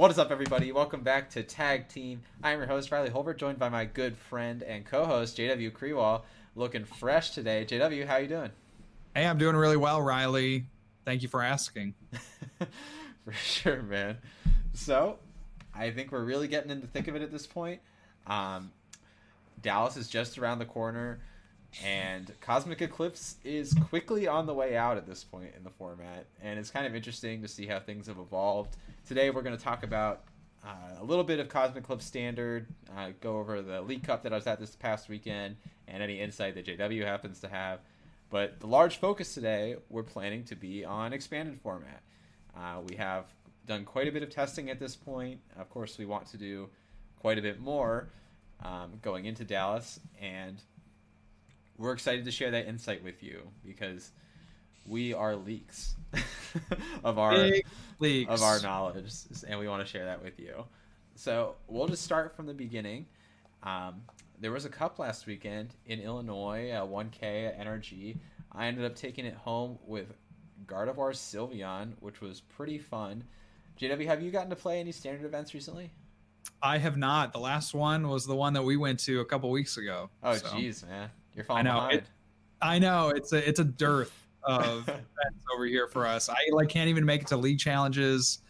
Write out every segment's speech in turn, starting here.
What is up, everybody? Welcome back to Tag Team. I am your host, Riley Holbert, joined by my good friend and co-host, JW Krewall, looking fresh today. JW, how you doing? Hey, I'm doing really well, Riley. Thank you for asking. for sure, man. So, I think we're really getting in the thick of it at this point. Um, Dallas is just around the corner, and Cosmic Eclipse is quickly on the way out at this point in the format. And it's kind of interesting to see how things have evolved. Today, we're going to talk about uh, a little bit of Cosmic Club Standard, uh, go over the League Cup that I was at this past weekend, and any insight that JW happens to have. But the large focus today, we're planning to be on expanded format. Uh, we have done quite a bit of testing at this point. Of course, we want to do quite a bit more um, going into Dallas, and we're excited to share that insight with you because we are leaks of our leaks. of our knowledge, and we want to share that with you. So we'll just start from the beginning. Um, there was a cup last weekend in Illinois, uh, 1K at NRG. I ended up taking it home with Gardevoir Sylveon, which was pretty fun. JW, have you gotten to play any standard events recently? I have not. The last one was the one that we went to a couple weeks ago. Oh, jeez, so. man, you're falling I know. behind. It, I know it's a it's a dearth of events over here for us. I like can't even make it to league challenges.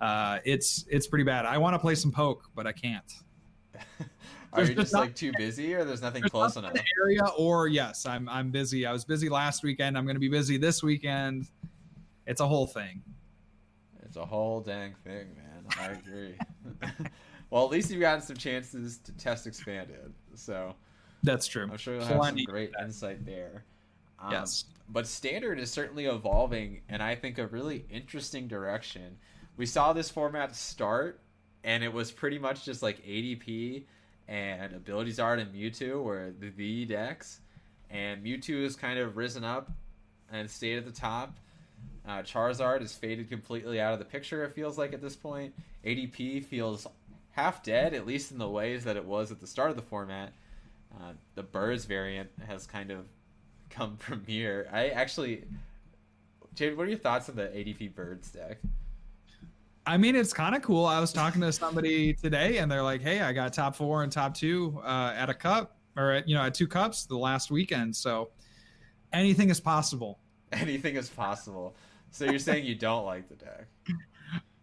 Uh, it's it's pretty bad. I want to play some poke, but I can't. Are you just like too busy, or there's nothing there's close enough? Area, or yes, I'm I'm busy. I was busy last weekend. I'm going to be busy this weekend. It's a whole thing. It's a whole dang thing, man. I agree. well, at least you've gotten some chances to test expanded, so that's true. I'm sure you'll have some great insight there. Um, yes, but standard is certainly evolving, and I think a really interesting direction. We saw this format start, and it was pretty much just like ADP and Abilities Art and Mewtwo were the, the decks, and Mewtwo has kind of risen up and stayed at the top. Uh, Charizard is faded completely out of the picture. It feels like at this point, ADP feels half dead, at least in the ways that it was at the start of the format. Uh, the Birds variant has kind of come from here. I actually, Jade, what are your thoughts on the ADP Birds deck? I mean, it's kind of cool. I was talking to somebody today, and they're like, "Hey, I got top four and top two uh, at a cup, or at, you know, at two cups the last weekend. So anything is possible. Anything is possible. So you're saying you don't like the deck?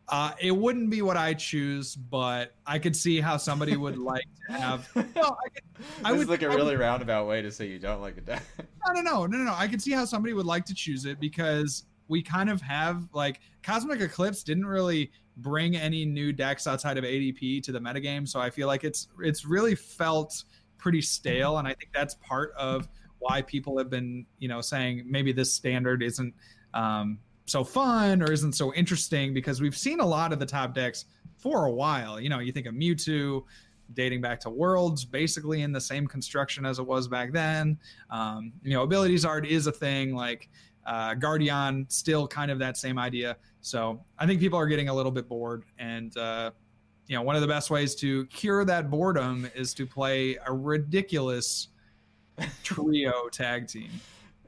Uh, it wouldn't be what I choose, but I could see how somebody would like to have. No, I, could, I would, is like a really would, roundabout way to say you don't like a deck. No, no, no, no, no. I could see how somebody would like to choose it because we kind of have like Cosmic Eclipse didn't really bring any new decks outside of ADP to the metagame, so I feel like it's it's really felt pretty stale, and I think that's part of why people have been you know saying maybe this standard isn't um, so fun or isn't so interesting because we've seen a lot of the top decks for a while. You know, you think of Mewtwo dating back to Worlds, basically in the same construction as it was back then. Um, you know, abilities art is a thing. Like uh, Guardian, still kind of that same idea. So I think people are getting a little bit bored, and uh, you know, one of the best ways to cure that boredom is to play a ridiculous trio tag team.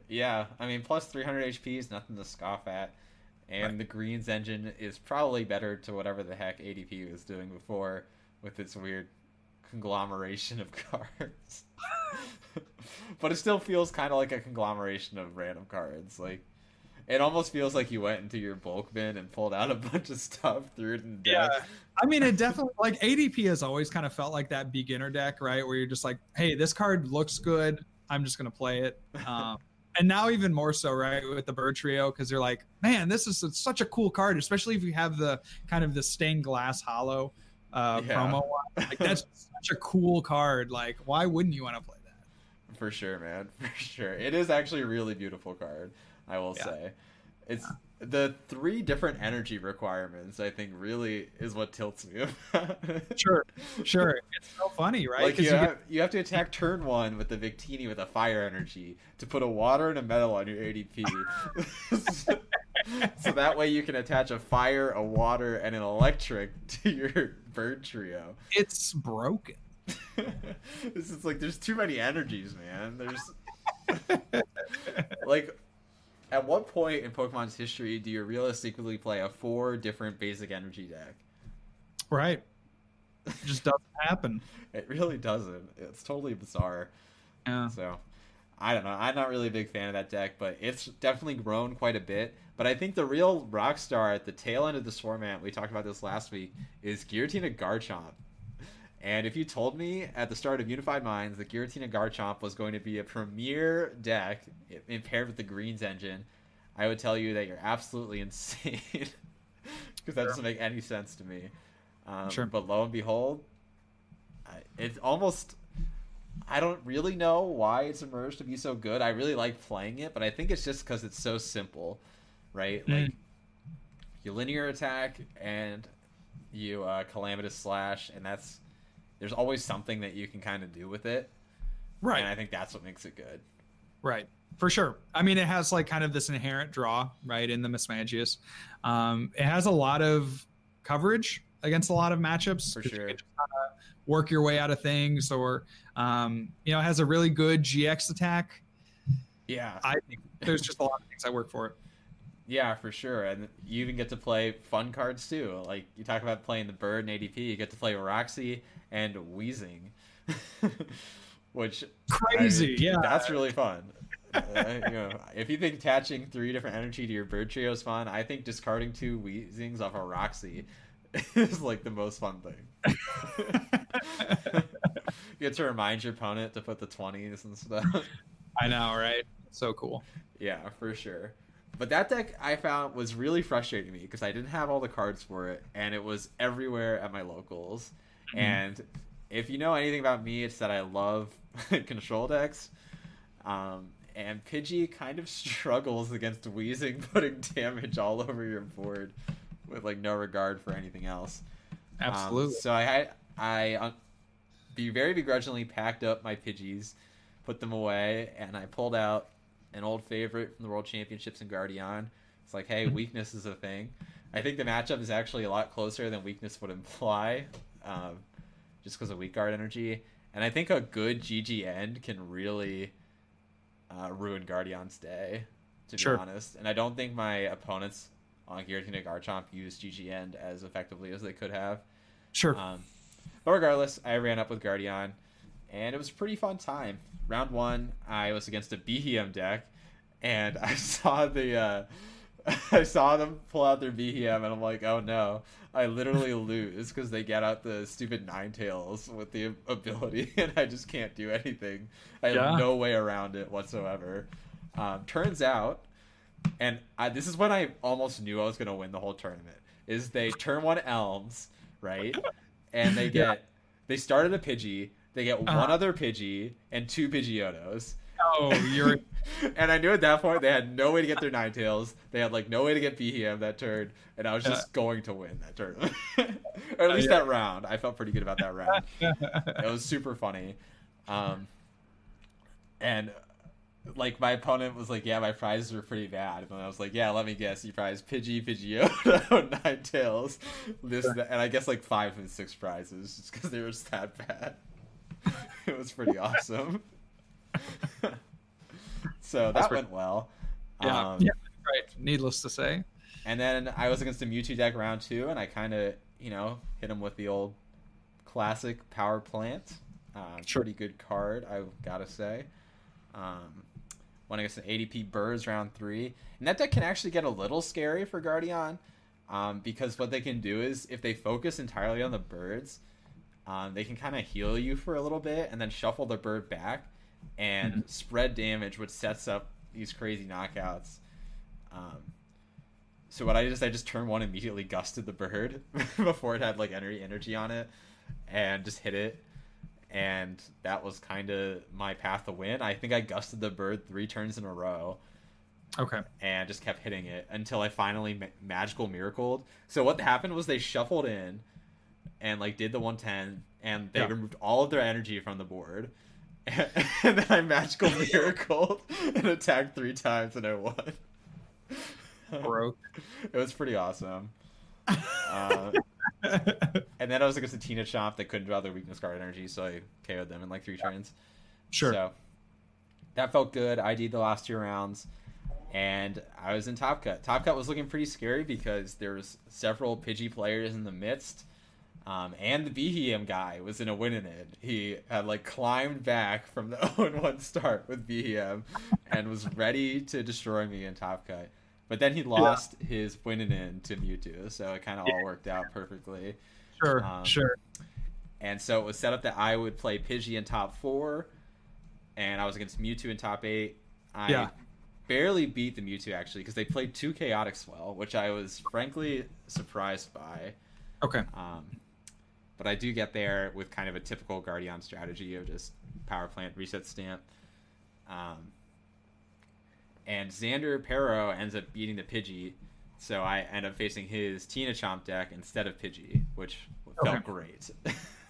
Yeah, I mean, plus 300 HP is nothing to scoff at, and right. the Greens engine is probably better to whatever the heck ADP was doing before with its weird conglomeration of cards. but it still feels kind of like a conglomeration of random cards. Like it almost feels like you went into your bulk bin and pulled out a bunch of stuff, threw it in deck. Yeah, I mean, it definitely like ADP has always kind of felt like that beginner deck, right? Where you're just like, hey, this card looks good. I'm just gonna play it. Um, and now even more so, right, with the bird trio, because they're like, man, this is such a cool card, especially if you have the kind of the stained glass hollow uh, yeah. promo. Like that's such a cool card. Like, why wouldn't you want to play that? For sure, man. For sure, it is actually a really beautiful card. I will yeah. say, it's yeah. The three different energy requirements. I think really is what tilts me. sure, sure. It's so funny, right? Like you, you, have, get... you have to attack turn one with the Victini with a fire energy to put a water and a metal on your ADP. so that way you can attach a fire, a water, and an electric to your bird trio. It's broken. this is like there's too many energies, man. There's like at what point in Pokemon's history do you realistically play a four different basic energy deck? Right. It just doesn't happen. It really doesn't. It's totally bizarre. Yeah. So, I don't know. I'm not really a big fan of that deck, but it's definitely grown quite a bit. But I think the real rock star at the tail end of this format, we talked about this last week, is Giratina Garchomp. And if you told me at the start of Unified Minds that Giratina Garchomp was going to be a premier deck in paired with the Greens engine, I would tell you that you're absolutely insane. Because that Sure. doesn't make any sense to me. Um, Sure. But lo and behold, it's almost. I don't really know why it's emerged to be so good. I really like playing it, but I think it's just because it's so simple, right? Mm. Like you linear attack and you uh, calamitous slash, and that's there's always something that you can kind of do with it, Right. and I think that's what makes it good. Right. For sure. I mean, it has like kind of this inherent draw, right, in the Mismagius. Um, it has a lot of coverage against a lot of matchups. For you sure. can just work your way out of things, or um, you know, it has a really good GX attack. Yeah, I think there's just a lot of things I work for it. Yeah, for sure. And you even get to play fun cards too. Like you talk about playing the bird and ADP, you get to play Roxy and Wheezing. Which I Crazy, mean, yeah. That's really fun. uh, you know, if you think attaching three different energy to your bird trio is fun, I think discarding two Wheezings off a Roxy is like the most fun thing. you get to remind your opponent to put the twenties and stuff. I know, right? So cool. Yeah, for sure. But that deck I found was really frustrating me because I didn't have all the cards for it, and it was everywhere at my locals. Mhm. And if you know anything about me, it's that I love control decks. Um, and Pidgey kind of struggles against Wheezing, putting damage all over your board with like no regard for anything else. Um, Absolutely. so I had I uh, be very begrudgingly packed up my Pidgeys, put them away, and I pulled out an old favorite from the World Championships in Guardian. It's like, hey, weakness is a thing. I think the matchup is actually a lot closer than weakness would imply, um, just because of weak guard energy. And I think a good GG end can really uh, ruin Guardian's day, to Sure. be honest. And I don't think my opponents on Giratina Garchomp used GG end as effectively as they could have. sure. Um, but regardless, I ran up with Guardian, and it was a pretty fun time. Round one, I was against a Beheeyem deck, and I saw the uh, I saw them pull out their Beheeyem, and I'm like, oh no, I literally lose because they get out the stupid Ninetales with the ability, and I just can't do anything. I have no way around it whatsoever. Um, turns out, and I, this is when I almost knew I was going to win the whole tournament. Is they turn one Elms, right? And they get Yeah. they started a Pidgey, they get one Uh-huh. other Pidgey and two Pidgeottos. oh, you're and I knew at that point they had no way to get their Ninetales. They had like no way to get Beheeyem that turn, and I was just going to win that tournament, or at least Yeah. that round. I felt pretty good about that round. it was super funny, um, and like my opponent was like, "Yeah, my prizes were pretty bad," and I was like, "Yeah, let me guess, you prize Pidgey, Pidgeotto, Ninetales, this, that, and I guess like five and six prizes just because they were just that bad." it was pretty awesome. so that went well. yeah, Um, yeah, right. Needless to say. and then I was against a Mewtwo deck round two, and I kind of, you know, hit him with the old classic Power Plant. Uh, Sure. Pretty good card, I gotta say. Um, went against an ADP Birds round three, and that deck can actually get a little scary for Guardian, um, because what they can do is if they focus entirely on the birds, um, they can kind of heal you for a little bit and then shuffle the bird back and Mhm. spread damage, which sets up these crazy knockouts. Um, so what I did is I just turned one immediately gusted the bird before it had like energy energy on it, and just hit it, and that was kind of my path to win. I think I gusted the bird three turns in a row Okay. and just kept hitting it until I finally ma- magical miracled. So what happened was they shuffled in and like did the 110 and they Yeah. removed all of their energy from the board. And then I magical miracled and attacked three times and I won. Broke. It was pretty awesome. Uh, and then I was against a Tina Chomp that couldn't draw their weakness guard energy, so I KO'd them in like three turns. sure. So that felt good. I did the last two rounds, and I was in Top Cut. Top Cut was looking pretty scary because there was several Pidgey players in the midst. Um, and the Beheeyem guy was in a win in it. He had like climbed back from the 0 1 start with Beheeyem and was ready to destroy me in Top Cut. But then he lost yeah. his win in to Mewtwo, so it kind of yeah. all worked out perfectly. Sure, um, sure. And so it was set up that I would play Pidgey in top four, and I was against Mewtwo in top eight. I yeah. barely beat the Mewtwo actually because they played two Chaotic Swell, which I was frankly surprised by. Okay. Um, but I do get there with kind of a typical Guardian strategy of just power plant, reset stamp. Um, and Xander Pero ends up beating the Pidgey, so I end up facing his Tina Chomp deck instead of Pidgey, which felt great.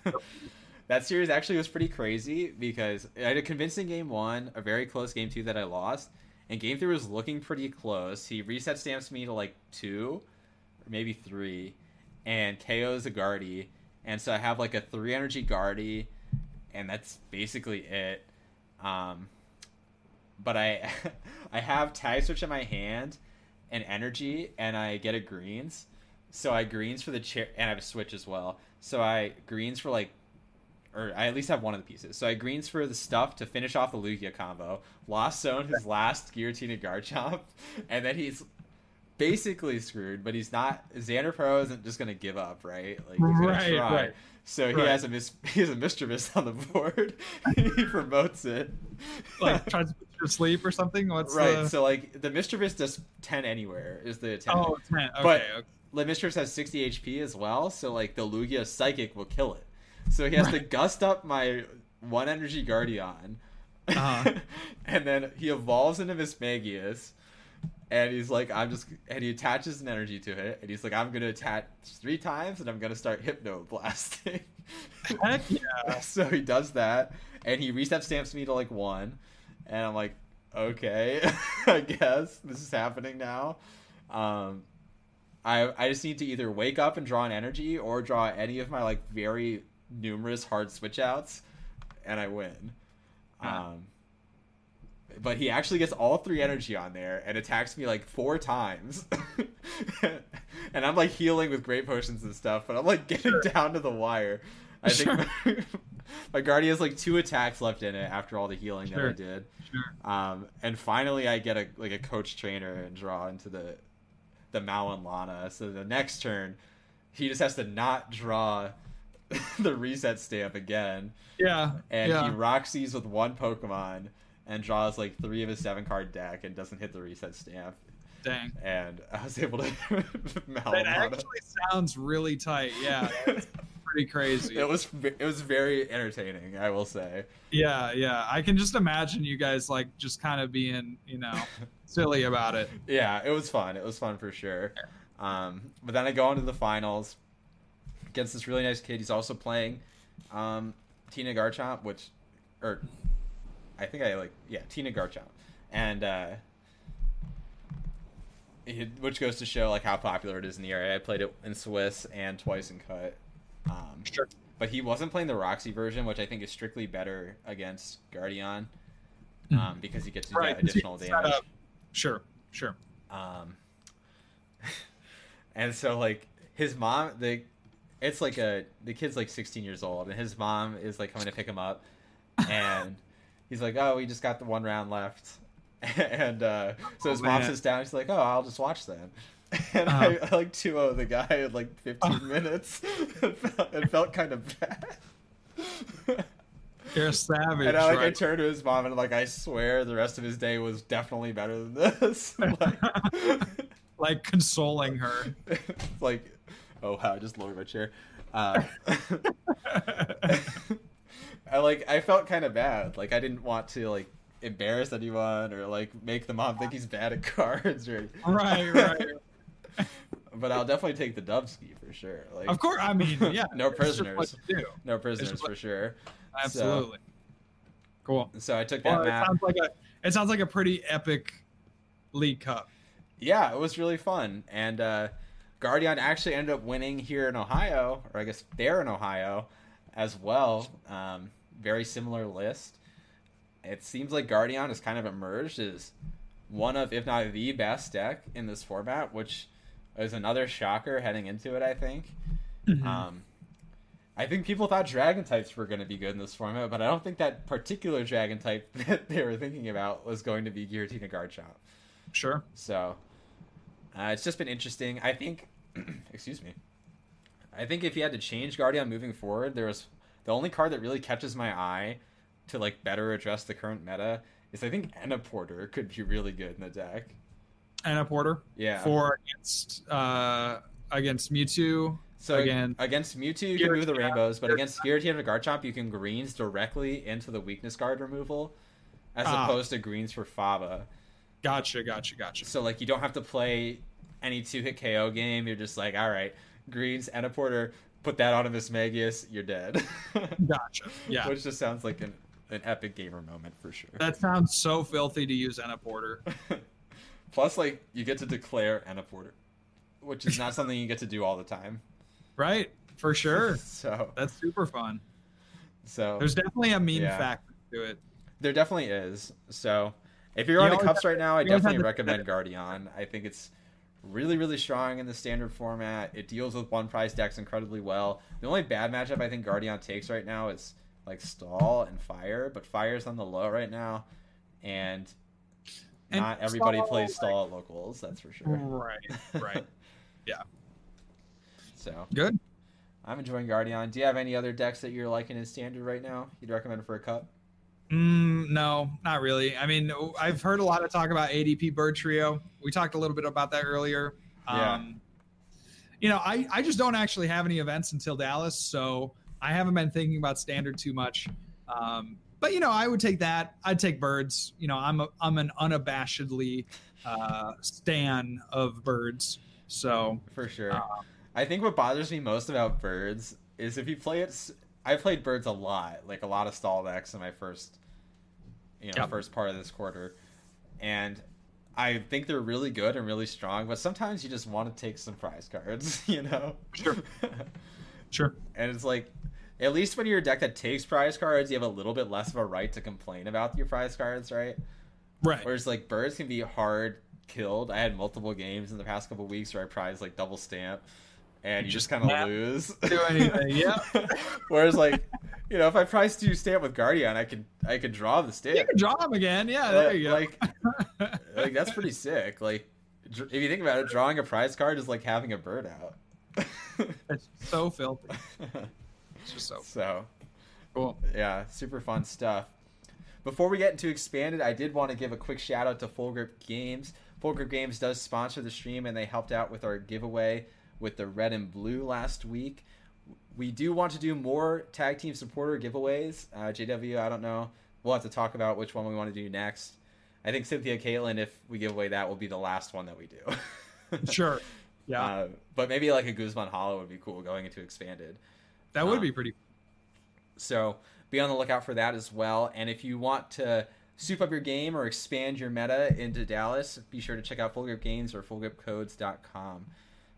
that series actually was pretty crazy because I had a convincing game one, a very close game two that I lost, and game three was looking pretty close. He reset stamps me to like two, or maybe three, and KOs a Guardy, and so I have like a three energy Guardy, and that's basically it. Um, but I I have tag switch in my hand and energy, and I get a greens. So I greens for the chair, and I have a switch as well. So I greens for like, or I at least have one of the pieces. So I greens for the stuff to finish off the Lugia combo. Lost zone his last Giratina Garchomp, and then he's basically screwed. But he's not. Xander Pero isn't just gonna give up, right? Like he's gonna right, try. Right. So he right. has a mis- he has a Misdreavus on the board. he promotes it. Like tries to put you to sleep or something. What's right? The... So like the Misdreavus does ten anywhere is the attack. Oh, 10. Okay, but okay. Misdreavus has 60 HP as well, so like the Lugia Psychic will kill it. So he has to gust up my one energy Guardian, uh-huh. and then he evolves into Mismagius, and he's like, I'm just, and he attaches an energy to it, and he's like, I'm gonna attach three times, and I'm gonna start Hypno blasting. Heck yeah! so he does that, and he reset stamps me to like one, and I'm like, okay, I guess this is happening now. Um, I I just need to either wake up and draw an energy or draw any of my like very numerous hard switch outs, and I win. Um, but he actually gets all three energy on there and attacks me like four times, and I'm like healing with great potions and stuff, but I'm like getting sure. down to the wire. I sure. think my, my Guardian has like two attacks left in it after all the healing sure. that I did. Sure. Um, and finally I get a like a coach trainer and draw into the the Mallow and Lana. So the next turn, he just has to not draw the reset stamp again. Yeah. And yeah. he Roxy's with one Pokemon and draws like three of his seven card deck and doesn't hit the reset stamp. Dang. And I was able to That actually sounds really tight. Yeah. pretty crazy. It was it was very entertaining, I will say. Yeah, yeah. I can just imagine you guys like just kind of being, you know, silly about it. Yeah, it was fun. It was fun for sure. Um, but then I go into the finals against this really nice kid. He's also playing um, Tina Garchomp, which, or I think I like, yeah, Tina Garchomp, and uh, it, which goes to show like how popular it is in the area. I played it in Swiss and twice in Cut. Um, sure. But he wasn't playing the Roxy version, which I think is strictly better against Guardian, um, mm-hmm. because he gets right, additional damage. Sure, sure. Um, and so like his mom, the it's like a the kid's like 16 years old, and his mom is like coming to pick him up, and he's like, "Oh, we just got the one round left," and uh, so his oh, mom sits down. She's like, "Oh, I'll just watch then." And uh-huh. I, I like 2 0 the guy in like 15 minutes. it felt, it felt kind of bad. You're a savage. And I, like, right? I turned to his mom and like I swear the rest of his day was definitely better than this. like, like consoling her. like, oh wow, I just lowered my chair. Uh, I like I felt kind of bad. Like I didn't want to like embarrass anyone or like make the mom think he's bad at cards or right, right. but I'll definitely take the Dubsky for sure. Like, of course, I mean, yeah, no prisoners, no prisoners for sure. Absolutely. So, cool. So I took that well, map. It sounds like a it sounds like a pretty epic League Cup. Yeah, it was really fun, and uh, Guardian actually ended up winning here in Ohio, or I guess there in Ohio, as well. Um, very similar list. It seems like Guardian has kind of emerged as one of, if not the best deck in this format, which is another shocker heading into it. I think. Mm-hmm. Um, I think people thought dragon types were going to be good in this format, but I don't think that particular dragon type that they were thinking about was going to be Giratina Garchomp. Sure. So uh, it's just been interesting. I think, excuse me. I think if you had to change Guardian moving forward, there was the only card that really catches my eye to like better address the current meta is I think Porter could be really good in the deck. Porter. Yeah. For against uh against Mewtwo. So again, against Mewtwo you can move the rainbows, but against Giratina and Garchomp you can greens directly into the weakness guard removal, as ah. opposed to greens for Faba. Gotcha, gotcha, gotcha. So like you don't have to play any two hit KO game. You're just like, all right, greens and a porter, put that on a Mismagius, you're dead. gotcha. Yeah. Which just sounds like an, an epic gamer moment for sure. That sounds so filthy to use Enna Porter. Plus, like you get to declare Enna Porter, which is not something you get to do all the time. Right, for sure. so that's super fun. So there's definitely a meme yeah. factor to it. There definitely is. So if you're you on the cups have, right now, I definitely recommend Guardian. I think it's really, really strong in the standard format. It deals with one prize decks incredibly well. The only bad matchup I think Guardian takes right now is like Stall and Fire, but Fire's on the low right now, and, and not everybody stall, plays Stall at locals. That's for sure. Right. Right. yeah. So good. I'm enjoying Guardian. Do you have any other decks that you're liking in standard right now? You'd recommend for a cup? Mm, no, not really. I mean, I've heard a lot of talk about ADP Bird Trio. We talked a little bit about that earlier. Yeah. Um, you know, I, I just don't actually have any events until Dallas, so I haven't been thinking about standard too much. Um, but you know, I would take that. I'd take birds. You know, I'm a, I'm an unabashedly uh, stan of birds. So for sure, um, I think what bothers me most about birds is if you play it I played birds a lot, like a lot of stall decks in my first, you know, yep. first part of this quarter, and I think they're really good and really strong. But sometimes you just want to take some prize cards, you know. Sure. sure. And it's like, at least when you're a deck that takes prize cards, you have a little bit less of a right to complain about your prize cards, right? Right. Whereas like birds can be hard killed. I had multiple games in the past couple weeks where I prized like double stamp and you just, kind of lose. Do anything, yeah. Whereas, like, you know, if I price to stay up with Guardian, I could I could draw the stick. You can draw them again, yeah. There you go. Like, like that's pretty sick. Like, if you think about it, drawing a prize card is like having a bird out. it's so filthy. It's just so so cool. Yeah, super fun stuff. Before we get into expanded, I did want to give a quick shout out to Full Grip Games. Full Grip Games does sponsor the stream, and they helped out with our giveaway with the red and blue last week. We do want to do more tag team supporter giveaways. Uh, JW, I don't know. We'll have to talk about which one we want to do next. I think Cynthia Caitlin, if we give away that, will be the last one that we do. sure. Yeah. Uh, but maybe like a Guzma & Hala would be cool going into expanded. That would um, be pretty. So be on the lookout for that as well. And if you want to soup up your game or expand your meta into Dallas, be sure to check out Full Grip Games or FullGripCodes.com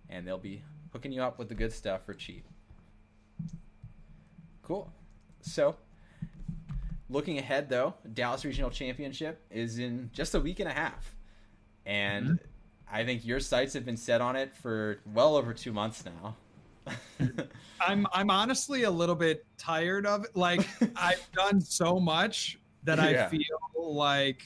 and they'll be hooking you up with the good stuff for cheap. Cool. So, looking ahead though, Dallas Regional Championship is in just a week and a half. And mm-hmm. I think your sights have been set on it for well over 2 months now. I'm I'm honestly a little bit tired of it. Like I've done so much that yeah. I feel like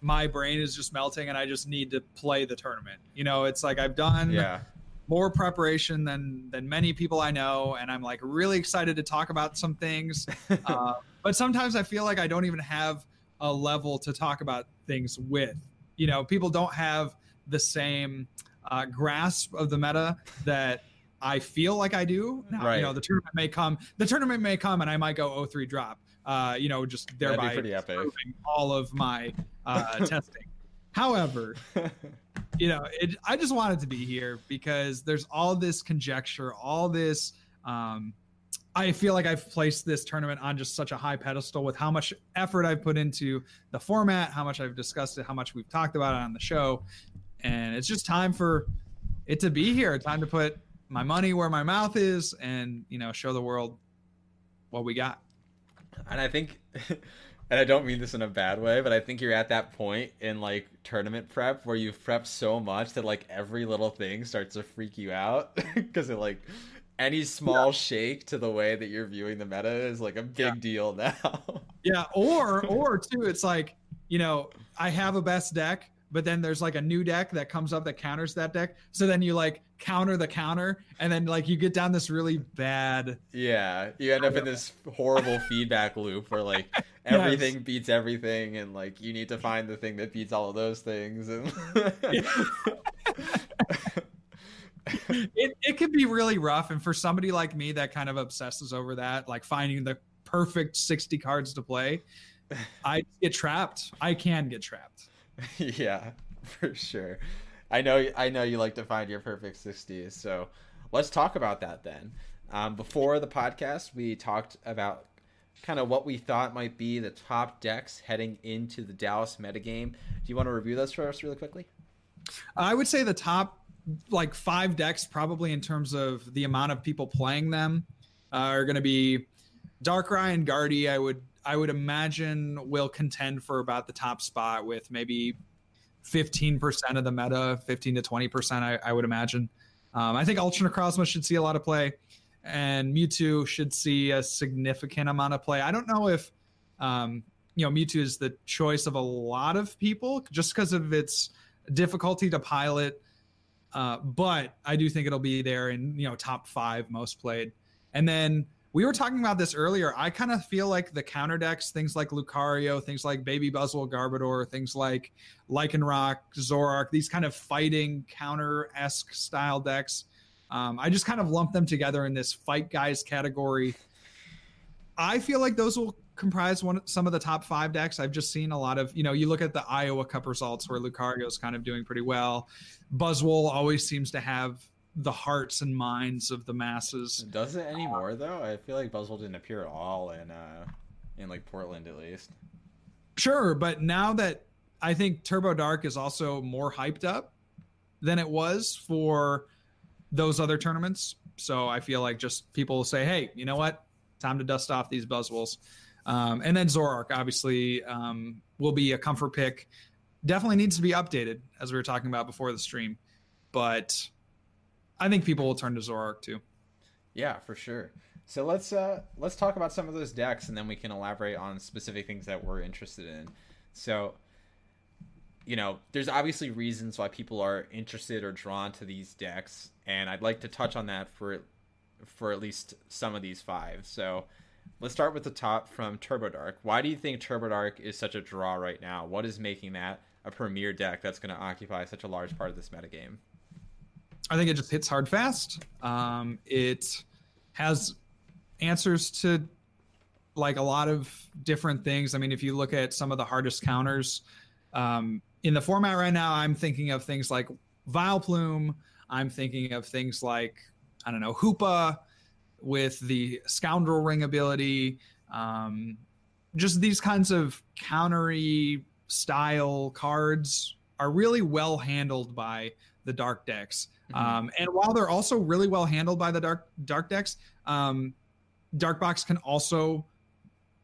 my brain is just melting and I just need to play the tournament. You know, it's like I've done yeah more preparation than than many people I know, and I'm like really excited to talk about some things. uh, but sometimes I feel like I don't even have a level to talk about things with. You know, people don't have the same uh, grasp of the meta that I feel like I do. Now, right. You know, the tournament may come. The tournament may come, and I might go 0-3 drop. Uh, you know, just thereby all of my uh, testing. However, you know, it, I just wanted to be here because there's all this conjecture, all this. Um, I feel like I've placed this tournament on just such a high pedestal with how much effort I've put into the format, how much I've discussed it, how much we've talked about it on the show, and it's just time for it to be here. Time to put my money where my mouth is, and you know, show the world what we got. And I think and I don't mean this in a bad way, but I think you're at that point in like tournament prep where you've prepped so much that like every little thing starts to freak you out because it like any small shake to the way that you're viewing the meta is like a big Yeah. deal now. Yeah, or or too, it's like you know I have a best deck, but then there's like a new deck that comes up that counters that deck. So then you like counter the counter, and then like you get down this really bad. yeah, you end up in this horrible feedback loop where like everything beats everything, and like you need to find the thing that beats all of those things, and It it could be really rough, and for somebody like me that kind of obsesses over that, like finding the perfect sixty cards to play, I get trapped. I can get trapped. yeah, for sure. I know I know you like to find your perfect 60s, so let's talk about that then. Um, before the podcast, we talked about kind of what we thought might be the top decks heading into the Dallas metagame. Do you want to review those for us really quickly? I would say the top like five decks, probably in terms of the amount of people playing them, uh, are going to be Darkrai and Guardy. I would I would imagine will contend for about the top spot with maybe fifteen percent of the meta, fifteen to twenty percent. I, I would imagine. Um, I think Ultra Necrozma should see a lot of play, and Mewtwo should see a significant amount of play. I don't know if um, you know Mewtwo is the choice of a lot of people just because of its difficulty to pilot. Uh, but I do think it'll be there in you know top five most played. And then we were talking about this earlier. I kind of feel like the counter decks, things like Lucario, things like Baby Buzzwole, Garbodor, things like Lycanroc, Zoroark, these kind of fighting counter esque style decks. Um, I just kind of lump them together in this fight guys category. I feel like those will comprise one some of the top five decks. I've just seen a lot of, you know, you look at the Iowa Cup results where Lucario's kind of doing pretty well. Buzzwole always seems to have the hearts and minds of the masses. Does it anymore though? I feel like Buzzwole didn't appear at all in uh in like Portland at least. Sure, but now that I think Turbo Dark is also more hyped up than it was for those other tournaments. So I feel like just people will say, hey, you know what? Time to dust off these Buzzwoles. Um, and then Zoroark, obviously, um, will be a comfort pick. Definitely needs to be updated, as we were talking about before the stream. But I think people will turn to Zoroark too. Yeah, for sure. So let's uh let's talk about some of those decks and then we can elaborate on specific things that we're interested in. So you know, there's obviously reasons why people are interested or drawn to these decks, and I'd like to touch on that for for at least some of these five. So let's start with the top from Turbo Dark. Why do you think Turbo Dark is such a draw right now? What is making that a premier deck that's going to occupy such a large part of this metagame? I think it just hits hard fast. Um, it has answers to like a lot of different things. I mean, if you look at some of the hardest counters um, in the format right now, I'm thinking of things like Vileplume. I'm thinking of things like I don't know Hoopa with the Scoundrel Ring ability. Um, just these kinds of countery style cards are really well handled by the dark decks. Mhm. Um, and while they're also really well handled by the dark dark decks, um, dark box can also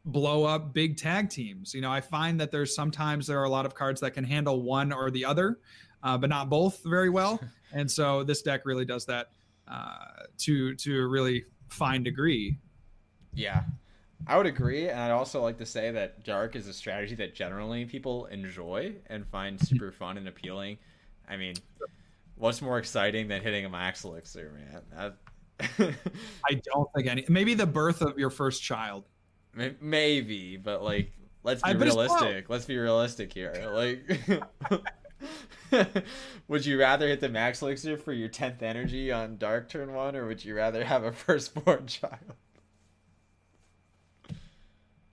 blow up big tag teams. You know, I find that there's sometimes there are a lot of cards that can handle one or the other, uh, but not both very well. and so this deck really does that uh, to to a really fine degree. Yeah, I would agree, and I'd also like to say that dark is a strategy that generally people enjoy and find super fun and appealing. I mean, what's more exciting than hitting a max elixir, man? That... I don't think any. Maybe the birth of your first child. May- Maybe, but like, let's be I- realistic. Let's be realistic here. Like, would you rather hit the max elixir for your tenth energy on dark turn one, or would you rather have a firstborn child?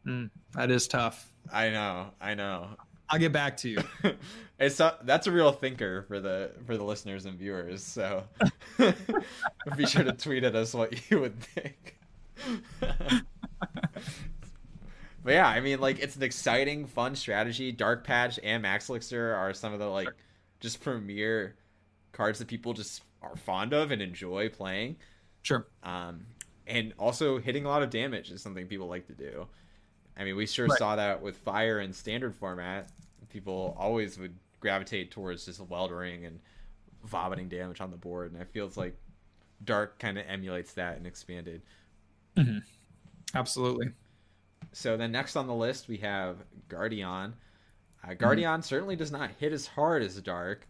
Hmm, that is tough. I know, I know. I'll get back to you. it's a, that's a real thinker for the for the listeners and viewers. So be sure to tweet at us what you would think. but yeah, I mean, like it's an exciting, fun strategy. Dark Patch and Max Elixir are some of the like just premier cards that people just are fond of and enjoy playing. Sure. Um, and also hitting a lot of damage is something people like to do. I mean, we sure Right. saw that with fire in standard format. People always would gravitate towards just weldering and vomiting damage on the board, and I feels like Dark kind of emulates that and expanded. Mm-hmm. Absolutely. So then next on the list we have Guardian. Uh, Guardian mm-hmm. certainly does not hit as hard as Dark,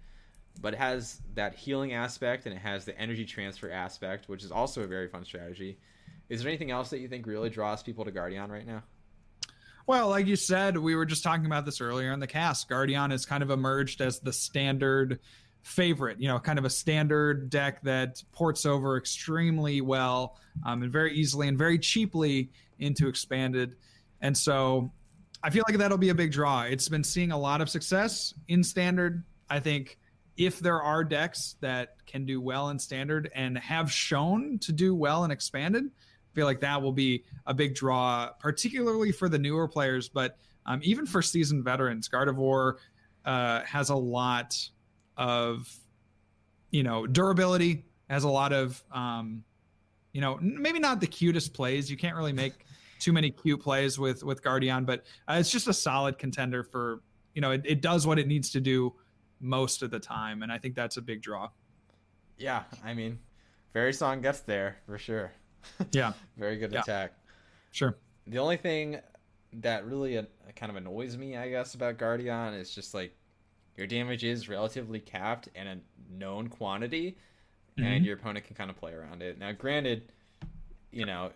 but it has that healing aspect and it has the energy transfer aspect, which is also a very fun strategy. Is there anything else that you think really draws people to Guardian right now? Well, like you said, we were just talking about this earlier in the cast. Guardian has kind of emerged as the standard favorite, you know, kind of a standard deck that ports over extremely well um, and very easily and very cheaply into expanded. And so I feel like that'll be a big draw. It's been seeing a lot of success in standard. I think if there are decks that can do well in standard and have shown to do well in expanded, I feel like that will be a big draw, particularly for the newer players, but um, even for seasoned veterans. Gardevoir uh, has a lot of, you know, durability, has a lot of, um, you know, maybe not the cutest plays. You can't really make too many cute plays with with Guardian, but uh, it's just a solid contender for, you know, it, it does what it needs to do most of the time, and I think that's a big draw. Yeah, I mean, very song gets there for sure. Yeah, very good yeah. attack. Sure. The only thing that really uh, kind of annoys me, I guess, about Guardian is just like your damage is relatively capped and a known quantity, mm-hmm. and your opponent can kind of play around it. Now, granted, you know,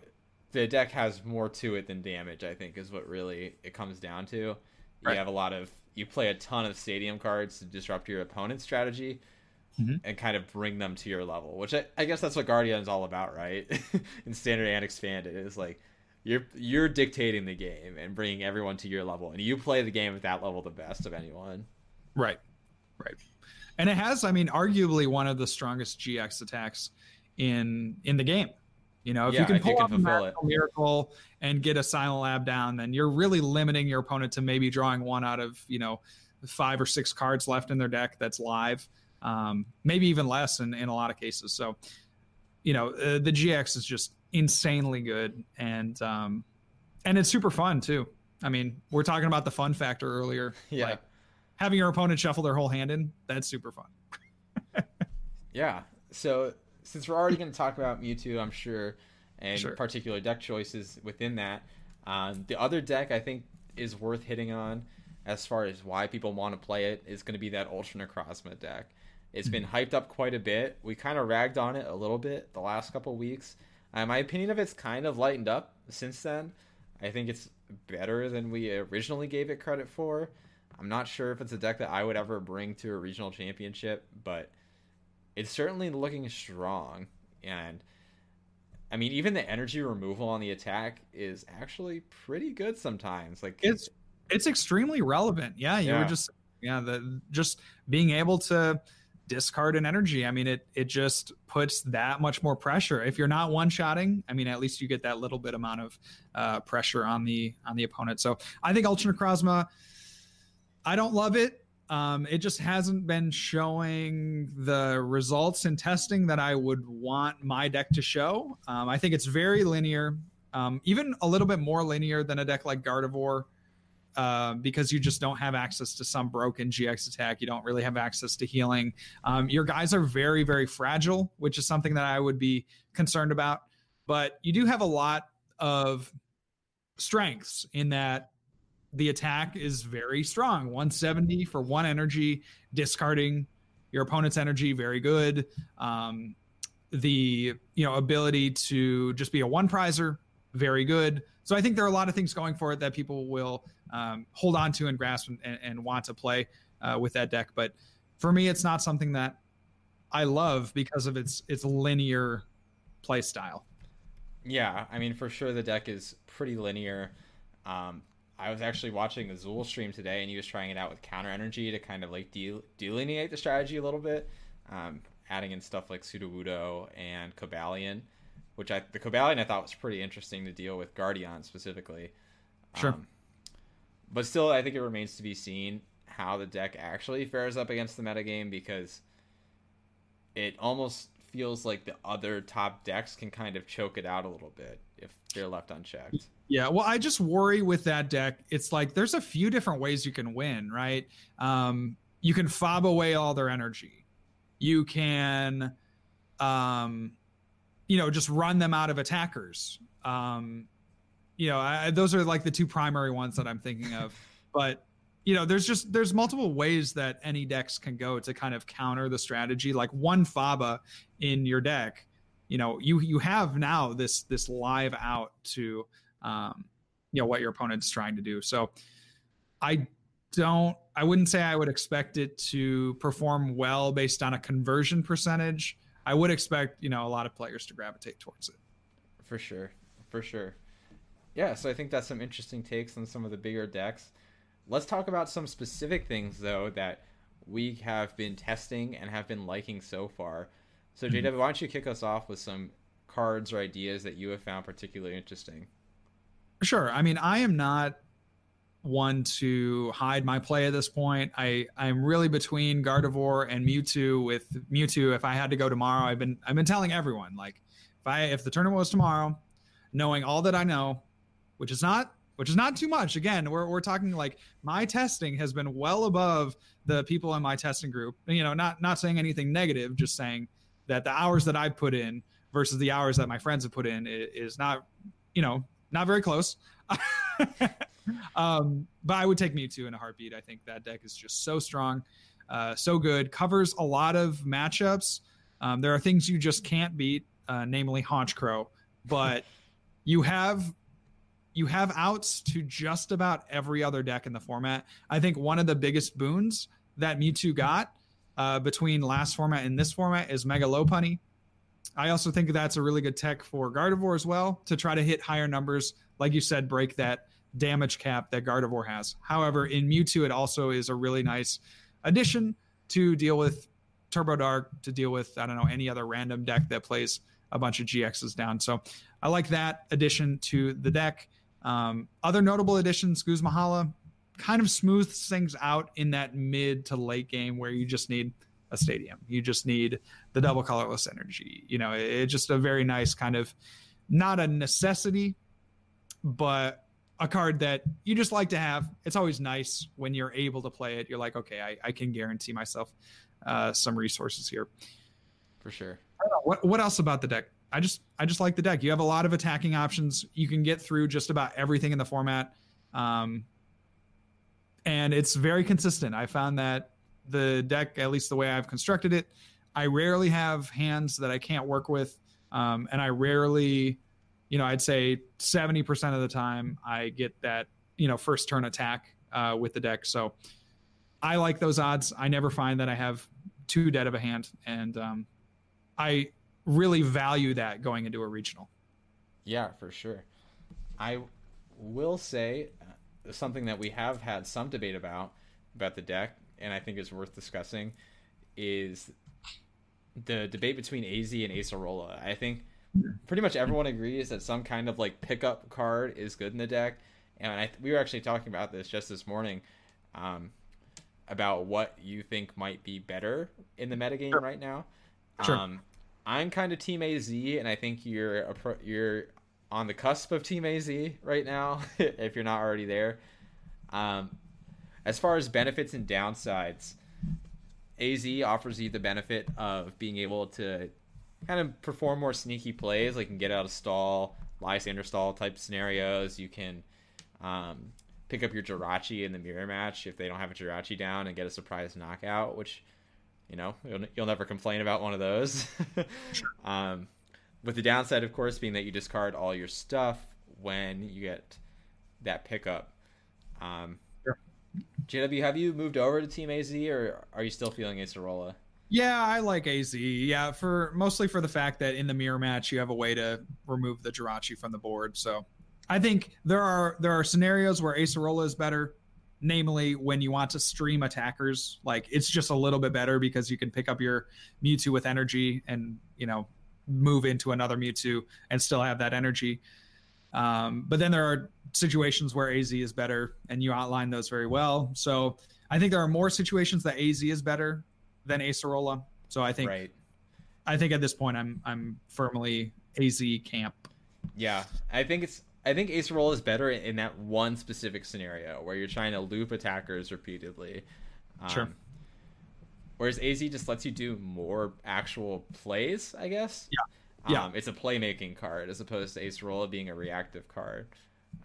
the deck has more to it than damage. I think is what really it comes down to. Right. You have a lot of you play a ton of stadium cards to disrupt your opponent's strategy. Mm-hmm. and kind of bring them to your level, which I, I guess that's what Guardian is all about, right? In standard and expanded, is like you're you're dictating the game and bringing everyone to your level, and you play the game at that level the best of anyone. Right, right. And it has, I mean, arguably one of the strongest GX attacks in in the game. You know, if yeah, you can pull off a miracle and get a silent lab down, then you're really limiting your opponent to maybe drawing one out of you know five or six cards left in their deck that's live, um, maybe even less in, in a lot of cases. So, you know, uh, the GX is just insanely good and um, and it's super fun too. I mean, we're talking about the fun factor earlier. Yeah. Like, having your opponent shuffle their whole hand in, that's super fun. yeah. So since we're already going to talk about Mewtwo, I'm sure, and sure. particular deck choices within that, um, the other deck I think is worth hitting on as far as why people want to play it is going to be that Ultra Necrozma deck. It's been hyped up quite a bit. We kind of ragged on it a little bit the last couple weeks. Uh, my opinion of it's kind of lightened up since then. I think it's better than we originally gave it credit for. I'm not sure if it's a deck that I would ever bring to a regional championship, but it's certainly looking strong. And I mean, even the energy removal on the attack is actually pretty good sometimes. Like it's it's extremely relevant. Yeah, you yeah. were just yeah, the just being able to discard an energy. I mean, it it just puts that much more pressure. If you're not one shotting, I mean, at least you get that little bit amount of uh, pressure on the on the opponent. So I think Ultra Necrozma I don't love it. Um, it just hasn't been showing the results in testing that I would want my deck to show. Um, I think it's very linear, um, even a little bit more linear than a deck like Gardevoir, uh, because you just don't have access to some broken GX attack. You don't really have access to healing. Um, your guys are very, very fragile, which is something that I would be concerned about. But you do have a lot of strengths in that the attack is very strong. 170 for one energy discarding your opponent's energy very good. Um, the you know ability to just be a one prizer very good. So i think there are a lot of things going for it that people will um, hold on to and grasp and, and want to play uh, with that deck. But for me it's not something that i love because of its its linear play style. Yeah i mean for sure the deck is pretty linear. Um, I was actually watching Azul stream today, and he was trying it out with counter energy to kind of like de- delineate the strategy a little bit, um, adding in stuff like Sudowoodo and Cobalion, which I the Cobalion I thought was pretty interesting to deal with Guardian specifically. Sure. Um, but still, I think it remains to be seen how the deck actually fares up against the metagame because it almost feels like the other top decks can kind of choke it out a little bit if they're left unchecked. Yeah, well, I just worry with that deck. It's like there's a few different ways you can win, right? Um, you can fob away all their energy. You can, um, you know, just run them out of attackers. Um, you know, I, those are like the two primary ones that I'm thinking of. But you know, there's just there's multiple ways that any decks can go to kind of counter the strategy. Like one Faba in your deck, you know, you you have now this this live out to um, you know what your opponent's trying to do. So I don't I wouldn't say I would expect it to perform well based on a conversion percentage. I would expect, you know, a lot of players to gravitate towards it. For sure. For sure. Yeah, so I think that's some interesting takes on some of the bigger decks. Let's talk about some specific things though that we have been testing and have been liking so far. So JW, mm-hmm. why don't you kick us off with some cards or ideas that you have found particularly interesting? Sure. I mean, I am not one to hide my play at this point. I I'm really between Gardevoir and Mewtwo. With Mewtwo, if I had to go tomorrow, I've been I've been telling everyone like if I if the tournament was tomorrow, knowing all that I know, which is not which is not too much. Again, we're we're talking like my testing has been well above the people in my testing group. You know, not not saying anything negative, just saying that the hours that I've put in versus the hours that my friends have put in is not, you know, not very close. um, but I would take Mewtwo in a heartbeat. I think that deck is just so strong, uh, so good. Covers a lot of matchups. Um, there are things you just can't beat, uh, namely Honchkrow, but you have you have outs to just about every other deck in the format. I think one of the biggest boons that Mewtwo got uh, between last format and this format is Mega Lopunny. I also think that's a really good tech for Gardevoir as well to try to hit higher numbers. Like you said, break that damage cap that Gardevoir has. However, in Mewtwo, it also is a really nice addition to deal with Turbo Dark, to deal with, I don't know, any other random deck that plays a bunch of GXs down. So I like that addition to the deck. Um, other notable additions, Guzma kind of smooths things out in that mid to late game where you just need a stadium. You just need the double colorless energy. You know, it's just a very nice kind of not a necessity, but a card that you just like to have. It's always nice when you're able to play it. You're like, okay, I, I can guarantee myself uh, some resources here. For sure. What what else about the deck? I just I just like the deck. You have a lot of attacking options. You can get through just about everything in the format, um, and it's very consistent. I found that the deck, at least the way I've constructed it, I rarely have hands that I can't work with, um, and I rarely you know, I'd say 70% of the time I get that, you know, first turn attack uh, with the deck. So I like those odds. I never find that I have too dead of a hand. And um, I really value that going into a regional. Yeah, for sure. I will say something that we have had some debate about about the deck, and I think is worth discussing, is the debate between AZ and Acerola. I think pretty much everyone agrees that some kind of like pickup card is good in the deck. And I, we were actually talking about this just this morning, um, about what you think might be better in the metagame sure. right now. Sure. Um, I'm kind of Team AZ, and I think you're pro, you're on the cusp of Team AZ right now, if you're not already there. Um, as far as benefits and downsides, AZ offers you the benefit of being able to kind of perform more sneaky plays, like you can get out of stall, Lysandre stall type scenarios. You can um, pick up your Jirachi in the mirror match if they don't have a Jirachi down and get a surprise knockout, which you know you'll, you'll never complain about one of those. um, with the downside, of course, being that you discard all your stuff when you get that pickup. Um, sure. JW, have you moved over to Team AZ, or are you still feeling Acerola? Yeah, I like AZ. Yeah, for mostly for the fact that in the mirror match you have a way to remove the Jirachi from the board. So I think there are there are scenarios where Acerola is better, namely when you want to stream attackers. Like it's just a little bit better because you can pick up your Mewtwo with energy and you know move into another Mewtwo and still have that energy. Um, but then there are situations where AZ is better, and you outline those very well. So I think there are more situations that AZ is better than Acerola. So I think right. I think at this point I'm I'm firmly AZ camp. Yeah, I think it's I think Acerola is better in that one specific scenario where you're trying to loop attackers repeatedly. Um, sure. Whereas AZ just lets you do more actual plays, I guess. Yeah. Um, Yeah. It's a playmaking card as opposed to Acerola being a reactive card.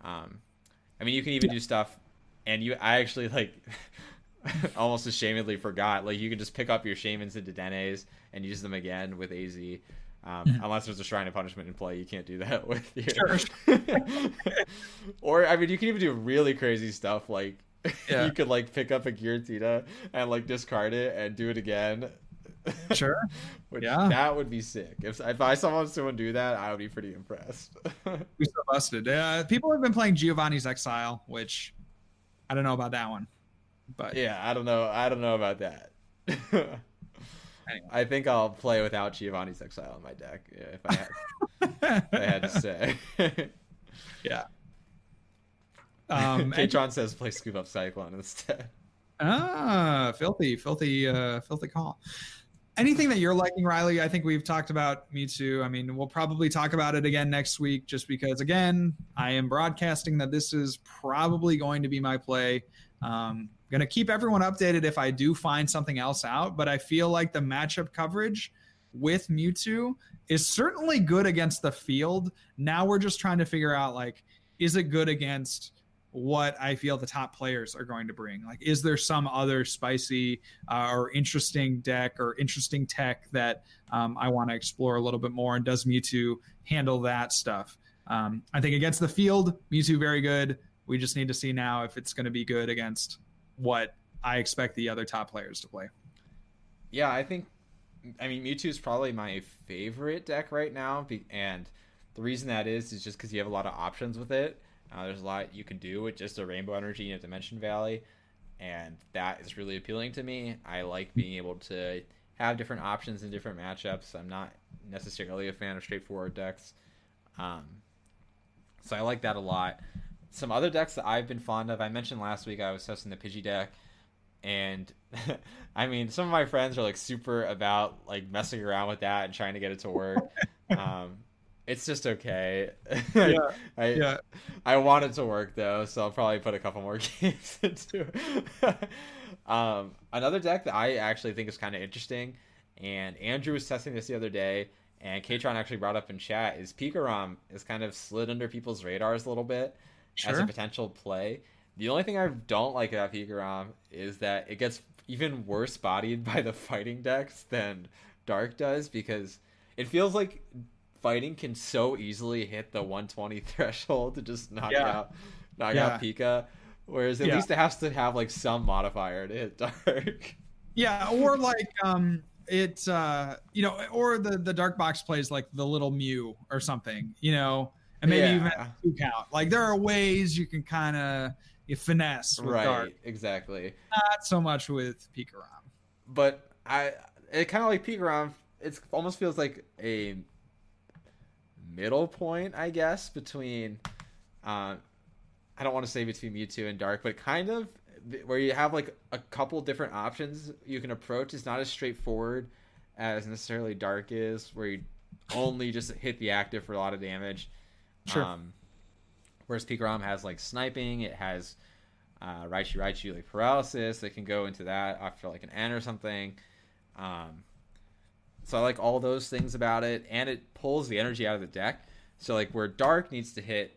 Um, I mean, you can even Yeah. do stuff, and you. I actually like. almost ashamedly forgot. Like you can just pick up your Shaymins into Denes and use them again with AZ. Um, Mhm. Unless there's a Shrine of Punishment in play, you can't do that with your. Sure. or I mean, you can even do really crazy stuff like Yeah. you could like pick up a Giratina and like discard it and do it again. Sure. Which Yeah. that would be sick. If if I saw someone do that, I would be pretty impressed. We so busted. Uh, people have been playing Giovanni's Exile, which I don't know about that one, but yeah, I don't know. I don't know about that. I think I'll play without Giovanni's Exile in my deck if I had, if I had to say. yeah. Um, and- says play Scoop Up Cyclone instead. Ah, filthy, filthy, uh, filthy call. Anything that you're liking, Riley? I think we've talked about Mewtwo. I mean, we'll probably talk about it again next week, just because, again, I am broadcasting that this is probably going to be my play. Um, gonna keep everyone updated if I do find something else out, but I feel like the matchup coverage with Mewtwo is certainly good against the field. Now we're just trying to figure out like, is it good against what I feel the top players are going to bring. Like, is there some other spicy uh, or interesting deck or interesting tech that um, I want to explore a little bit more? And does Mewtwo handle that stuff? Um, I think against the field, Mewtwo very good. We just need to see now if it's going to be good against what I expect the other top players to play. Yeah, I think. I mean, Mewtwo is probably my favorite deck right now, and the reason that is is just because you have a lot of options with it. Uh, there's a lot you can do with just a Rainbow Energy and a Dimension Valley, and that is really appealing to me. I like being able to have different options in different matchups. I'm not necessarily a fan of straightforward decks, um, so I like that a lot. Some other decks that I've been fond of, I mentioned last week I was testing the Pidgey deck, and I mean, some of my friends are like super about like messing around with that and trying to get it to work. um, it's just okay. Yeah, I, Yeah, I want it to work though, so I'll probably put a couple more games into it. um, another deck that I actually think is kind of interesting, and Andrew was testing this the other day, and Katron actually brought up in chat is Pikarom is kind of slid under people's radars a little bit as a potential play. The only thing I don't like about Pikarom is that it gets even worse bodied by the fighting decks than Dark does because it feels like fighting can so easily hit the 120 threshold to just knock Yeah. out knock Yeah. out Pika. Whereas at Yeah. least it has to have like some modifier to hit Dark. Yeah, or like um it uh you know, or the the dark box plays like the little Mew or something, you know, and maybe even two count. Like there are ways you can kind of you finesse with right, dark, exactly. not so much with Pikarom. but I it kind of like Pikarom. It almost feels like a middle point, I guess, between. Uh, I don't want to say between Mewtwo and Dark, but kind of where you have like a couple different options you can approach. It's not as straightforward as necessarily Dark is, where you only just hit the active for a lot of damage. Sure. Um, whereas Pikarom has like sniping, it has uh, Raichu Raichu like paralysis that can go into that after like an N or something. Um, so I like all those things about it, and it pulls the energy out of the deck. So like where Dark needs to hit,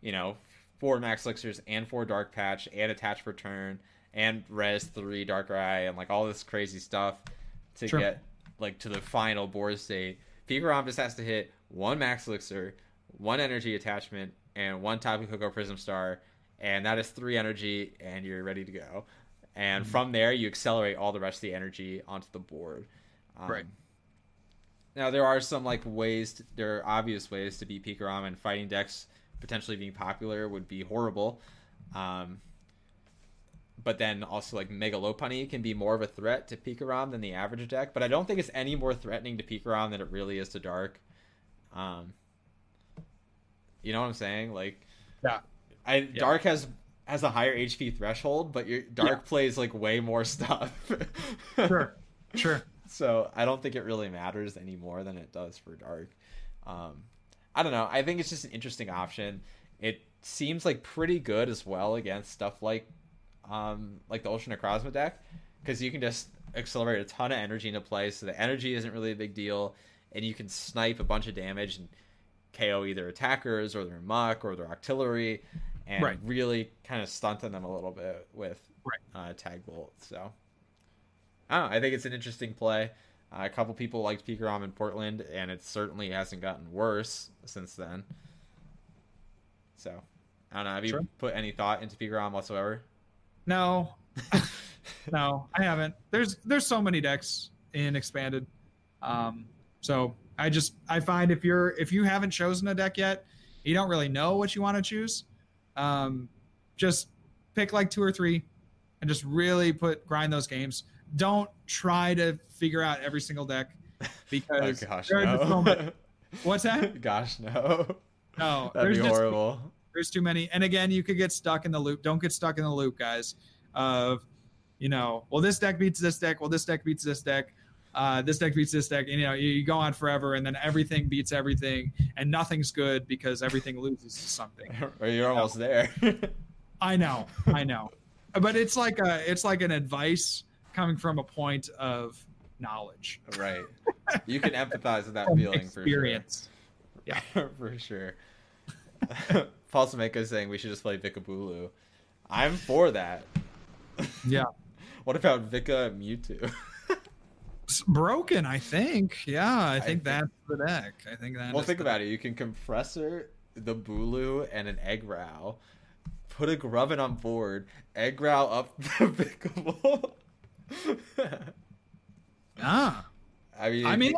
you know, four Max Elixirs and four Dark Patch and attach for turn and res three Darkrai and like all this crazy stuff to Sure. get like to the final board state. Just has to hit one Max Elixir, one Energy Attachment, and one Tapu Koko Prism Star, and that is three energy, and you're ready to go. And Mm-hmm. from there, you accelerate all the rest of the energy onto the board. Um, Right. Now there are some like ways. To, there are obvious ways to beat Pikarom, and fighting decks potentially being popular would be horrible. Um, but then also like Mega Lopunny can be more of a threat to Pikarom than the average deck. But I don't think it's any more threatening to Pikarom than it really is to Dark. Um, you know what I'm saying? Like, Yeah. I Dark has has a higher HP threshold, but your Dark plays like way more stuff. Sure. Sure. So I don't think it really matters any more than it does for Dark. Um, I don't know. I think it's just an interesting option. It seems like pretty good as well against stuff like um, like the Ultra Necrozma deck because you can just accelerate a ton of energy into play. So the energy isn't really a big deal. and you can snipe a bunch of damage and KO either attackers or their muck or their artillery, and Right. really kind of stunting them a little bit with Right. uh, tag bolt. So I know. I think it's an interesting play. Uh, a couple people liked Pikarom in Portland, and it certainly hasn't gotten worse since then. So I don't know. Have you Sure. put any thought into Pikarom whatsoever? No, no, I haven't. There's there's so many decks in expanded. Um, so I just I find if you're if you haven't chosen a deck yet, you don't really know what you want to choose. Um, just pick like two or three, and just really put grind those games. Don't try to figure out every single deck because Oh gosh, just so no. What's that? gosh, no. No, That'd there's be just horrible. there's too many and again you could get stuck in the loop don't get stuck in the loop guys of you know well this deck beats this deck well this deck beats this deck uh, this deck beats this deck and you know you, you go on forever and then everything beats everything and nothing's good because everything loses to something or you're almost there. i know i know but it's like a it's like an advice coming from a point of knowledge right. You can empathize with that feeling experience for sure. Yeah, for sure. Paul Sameko is saying we should just play Vikabulu. I'm for that. yeah What about Vika Mewtwo? It's broken i think yeah i think think- that's the deck i think that well, think about it. You can compressor the Bulu and an Eggrow. Put a Grubbin on board. Eggrow up the Vikable. ah I mean, I'm in.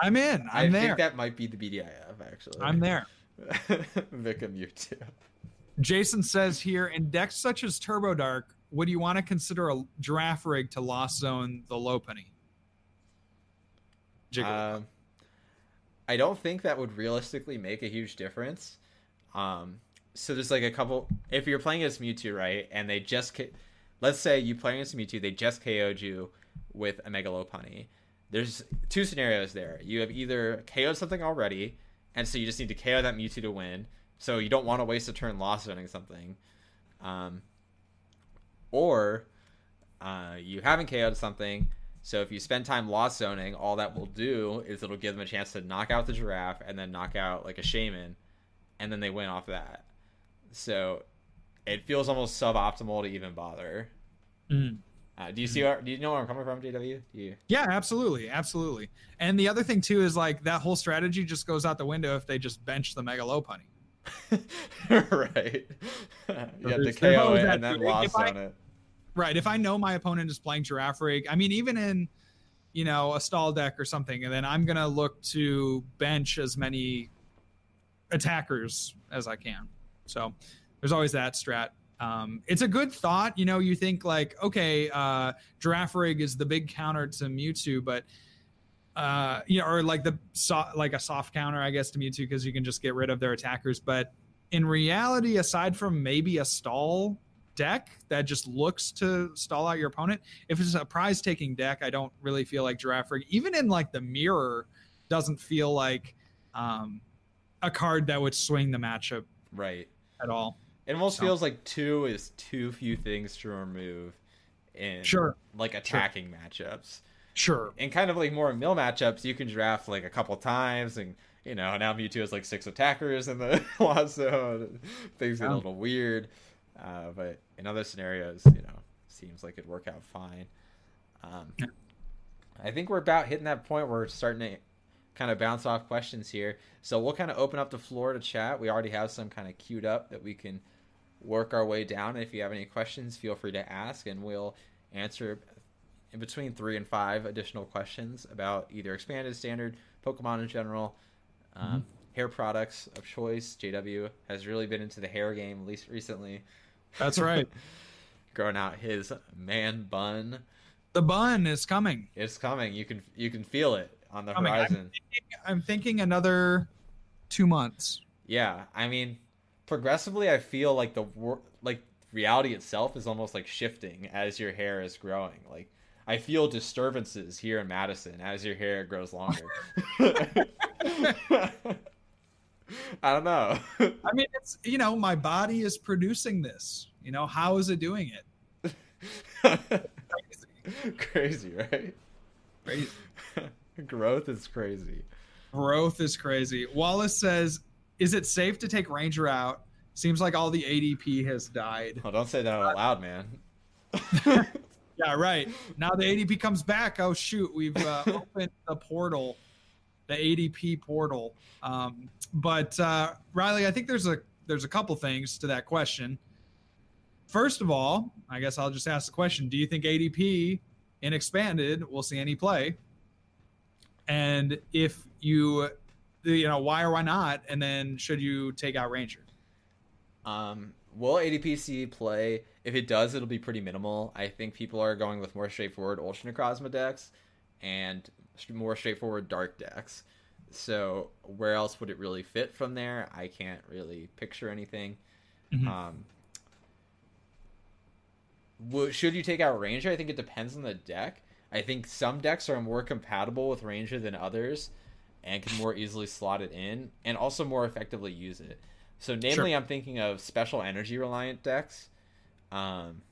I'm in. I I'm think that might be the BDIF actually. I'm there. Vikum. You too. Jason says here in decks such as Turbo Dark, would you want to consider a Girafarig to lost zone the Lopunny? Um, I don't think that would realistically make a huge difference. Um, so there's like a couple. If you're playing as Mewtwo, right, and they just, K- let's say you play against Mewtwo, they just KO'd you with a Mega Lopunny. There's two scenarios there. You have either KO'd something already, and so you just need to KO that Mewtwo to win. So you don't want to waste a turn lost zoning something. Um, or uh, you haven't KO'd something, so if you spend time lost zoning, all that will do is it'll give them a chance to knock out the giraffe and then knock out like a Shaymin, and then they win off that. So it feels almost suboptimal to even bother. Mhm. Uh, do you see? Where, do you know where I'm coming from, JW? Do you? Yeah, absolutely, absolutely. And the other thing too is like that whole strategy just goes out the window if they just bench the Mega Lopunny. right. you have to there's- there's KO it and then lost I- on it. Right. If I know my opponent is playing Girafarig, I mean, even in, you know, a stall deck or something, and then I'm gonna look to bench as many attackers as I can. So there's always that strat. Um, it's a good thought. You know, you think like, okay, uh, Girafarig is the big counter to Mewtwo, but uh, you know, or like the so- like a soft counter, I guess, to Mewtwo because you can just get rid of their attackers. But in reality, aside from maybe a stall deck that just looks to stall out your opponent, if it's a prize taking deck, I don't really feel like Girafarig, even in like the mirror, doesn't feel like um, a card that would swing the matchup Right. at all. It almost feels like two is too few things to remove in Sure. like attacking matchups. Sure. And kind of like more mill matchups, you can draft like a couple times, and you know now Mewtwo has like six attackers in the lost zone. Things get a little weird, uh, but in other scenarios, you know, seems like it'd work out fine. Um, Yeah. I think we're about hitting that point where we're starting to kind of bounce off questions here. So we'll kind of open up the floor to chat. We already have some kind of queued up that we can work our way down. If you have any questions, feel free to ask, and we'll answer in between three and five additional questions about either expanded, standard, Pokemon in general, um, hair products of choice. JW has really been into the hair game, at least recently, That's right. growing out his man bun. the bun is coming. It's coming. You can you can feel it on the Coming. I'm horizon. I'm thinking another two months. Yeah, I mean, progressively, I feel like the like reality itself is almost like shifting as your hair is growing. Like I feel disturbances here in Madison as your hair grows longer. I don't know. I mean, it's you know, my body is producing this. You know, how is it doing it? crazy, right? Crazy. Growth is crazy. Growth is crazy. Wallace says, "Is it safe to take Ranger out? Seems like all the ADP has died." Oh, don't say that out loud, man. Yeah, right. Now the ADP comes back. Oh shoot, we've uh, opened the portal, the ADP portal. Um, but uh, Riley, I think there's a there's a couple things to that question. First of all, I guess I'll just ask the question: Do you think ADP in expanded will see any play? And if you, you know, why or why not? And then should you take out Ranger? Um, will ADPC play? If it does, it'll be pretty minimal. I think people are going with more straightforward Ultra Necrozma decks and more straightforward Dark decks. So where else would it really fit from there? I can't really picture anything. Mhm. Um, should you take out Ranger? I think it depends on the deck. I think some decks are more compatible with Ranger than others, and can more easily slot it in, and also more effectively use it. So, namely, I'm thinking of special energy reliant decks. Um,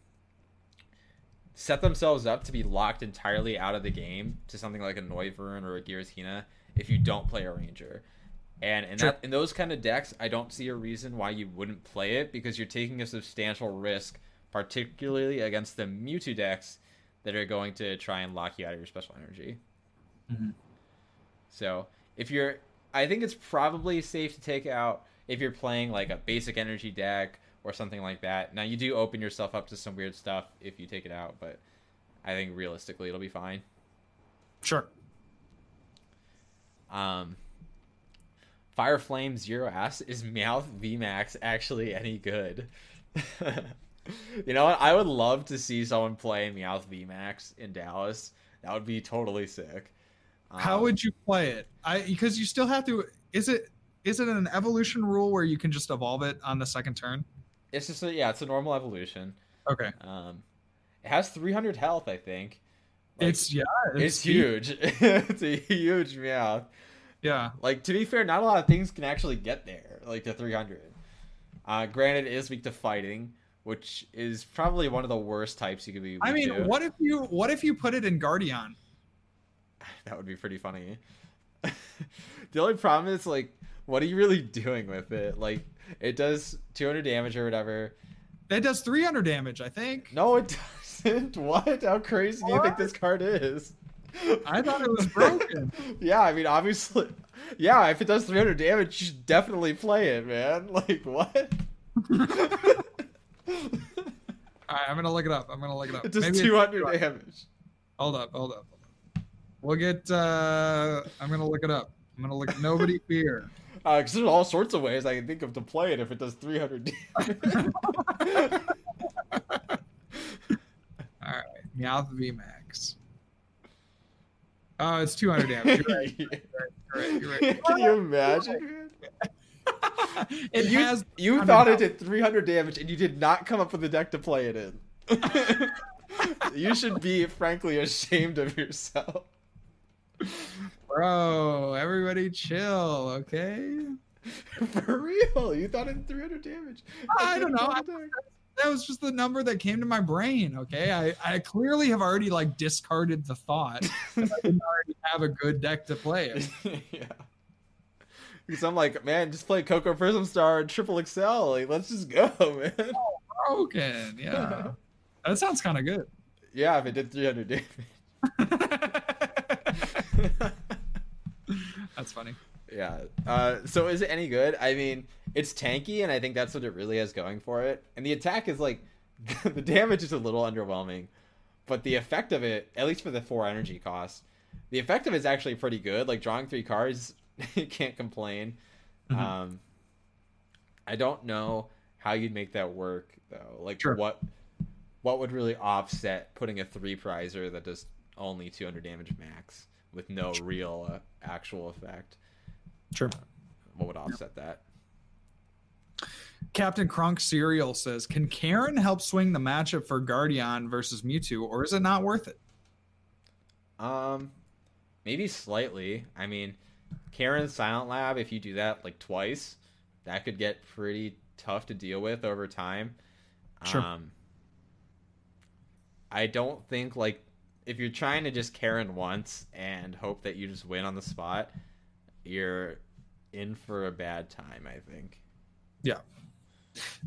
set themselves up to be locked entirely out of the game to something like a Noivern or a Giratina if you don't play a Ranger. And in Sure. that in those kind of decks, I don't see a reason why you wouldn't play it because you're taking a substantial risk, particularly against the Mewtwo decks that are going to try and lock you out of your special energy. Mhm. So if you're, I think it's probably safe to take out if you're playing like a basic energy deck or something like that. Now you do open yourself up to some weird stuff if you take it out, but I think realistically it'll be fine. Sure. Um, Fire Flame Zero asks, is Meowth VMAX actually any good? you know what? I would love to see someone play Meowth VMAX in Dallas. That would be totally sick. How Um, would you play it? I because you still have to. Is it is it an evolution rule where you can just evolve it on the second turn? It's just a, yeah, it's a normal evolution. Okay. Um, it has 300 health, I think. Like, it's yeah. it's, deep. huge. it's a huge Meowth. Yeah. Like to be fair, not a lot of things can actually get there, like the 300. Uh, granted, it is weak to fighting, which is probably one of the worst types you could be. I mean, to. what if you what if you put it in Guardian? That would be pretty funny. the only problem is like, what are you really doing with it? Like, it does 200 damage or whatever. That does 300 damage, I think. No, it doesn't. What? How crazy do you think this card is? I thought it was broken. yeah, I mean, obviously, yeah. If it does 300 damage, you should definitely play it, man. Like what? All right, I'm gonna look it up. I'm gonna look it up. It does Maybe 200 damage. Hold up, hold up. We'll get. uh I'm gonna look it up. I'm gonna look. Nobody fear. Because there's all sorts of ways I can think of to play it if it does 300 damage. All right, Meowth VMAX. Oh, it's 200 damage. You're right. You're right. You're right. Can you imagine? it you, has. you thought it did 300 damage and you did not come up with a deck to play it in. you should be frankly ashamed of yourself. Bro, everybody chill, okay? For real, you thought it did 300 damage. I don't know. I- That was just the number that came to my brain, okay? I, I clearly have already like discarded the thought I didn't already have a good deck to play yeah. Because I'm like, man, just play Koko Prism Star and Triple Excel. Like, let's just go, man. Oh, broken, yeah. That sounds kind of good. Yeah, if it did 300 damage. That's funny. yeah. Uh, so is it any good? I mean, it's tanky, and I think that's what it really has going for it. And the attack is like, the damage is a little underwhelming, but the effect of it, at least for the four energy cost, the effect of it is actually pretty good. Like drawing three cards, you can't complain. Mhm. Um, I don't know how you'd make that work though. Like Sure. what what would really offset putting a three prizer that does only 200 damage max with no real uh, actual effect? Sure. What would offset that? Captain Crunk Serial says, "Can Karen help swing the matchup for Guardian versus Mewtwo, or is it not worth it?" Um, maybe slightly. I mean, Karen's Silent Lab. If you do that like twice, that could get pretty tough to deal with over time. Sure. Um, I don't think like if you're trying to just Karen once and hope that you just win on the spot, you're in for a bad time. I think. Yeah.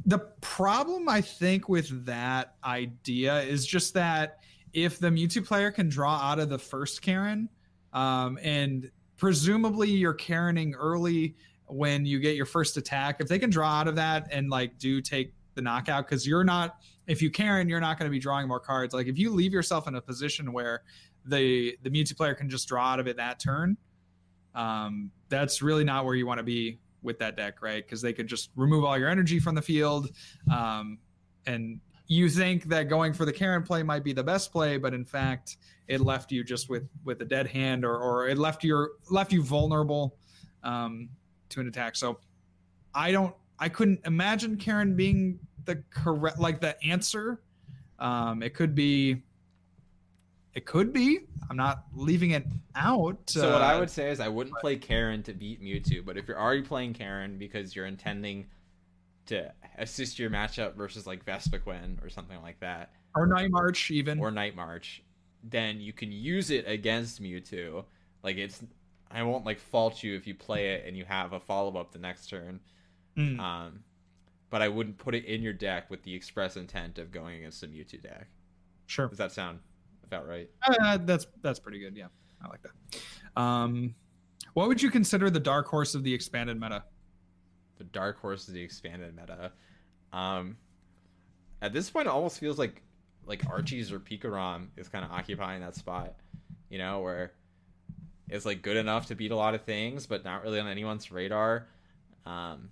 The problem I think with that idea is just that if the Mewtwo player can draw out of the first Karen, um, and presumably you're Karening early when you get your first attack, if they can draw out of that and like do take the knockout, because you're not if you Karen, you're not going to be drawing more cards. Like if you leave yourself in a position where the the Mewtwo player can just draw out of it that turn, um, that's really not where you want to be with that deck, right? Because they could just remove all your energy from the field, um, and you think that going for the Karen play might be the best play, but in fact, it left you just with with a dead hand, or or it left your left you vulnerable um, to an attack. So I don't, I couldn't imagine Karen being the correct, like the answer. Um, it could be. It could be. I'm not leaving it out. So what I would say is I wouldn't play Karen to beat Mewtwo, but if you're already playing Karen because you're intending to assist your matchup versus like Vespiquen or something like that, or Night March even, or Night March, then you can use it against Mewtwo. Like it's, I won't like fault you if you play it and you have a follow up the next turn. Mm. Um, but I wouldn't put it in your deck with the express intent of going against a Mewtwo deck. Sure. Does that sound about right? Uh, that's that's pretty good. Yeah, I like that. Um, what would you consider the dark horse of the expanded meta? The dark horse of the expanded meta. Um, at this point, it almost feels like like Archie's or Pikarom is kind of occupying that spot. You know, where it's like good enough to beat a lot of things, but not really on anyone's radar. Um,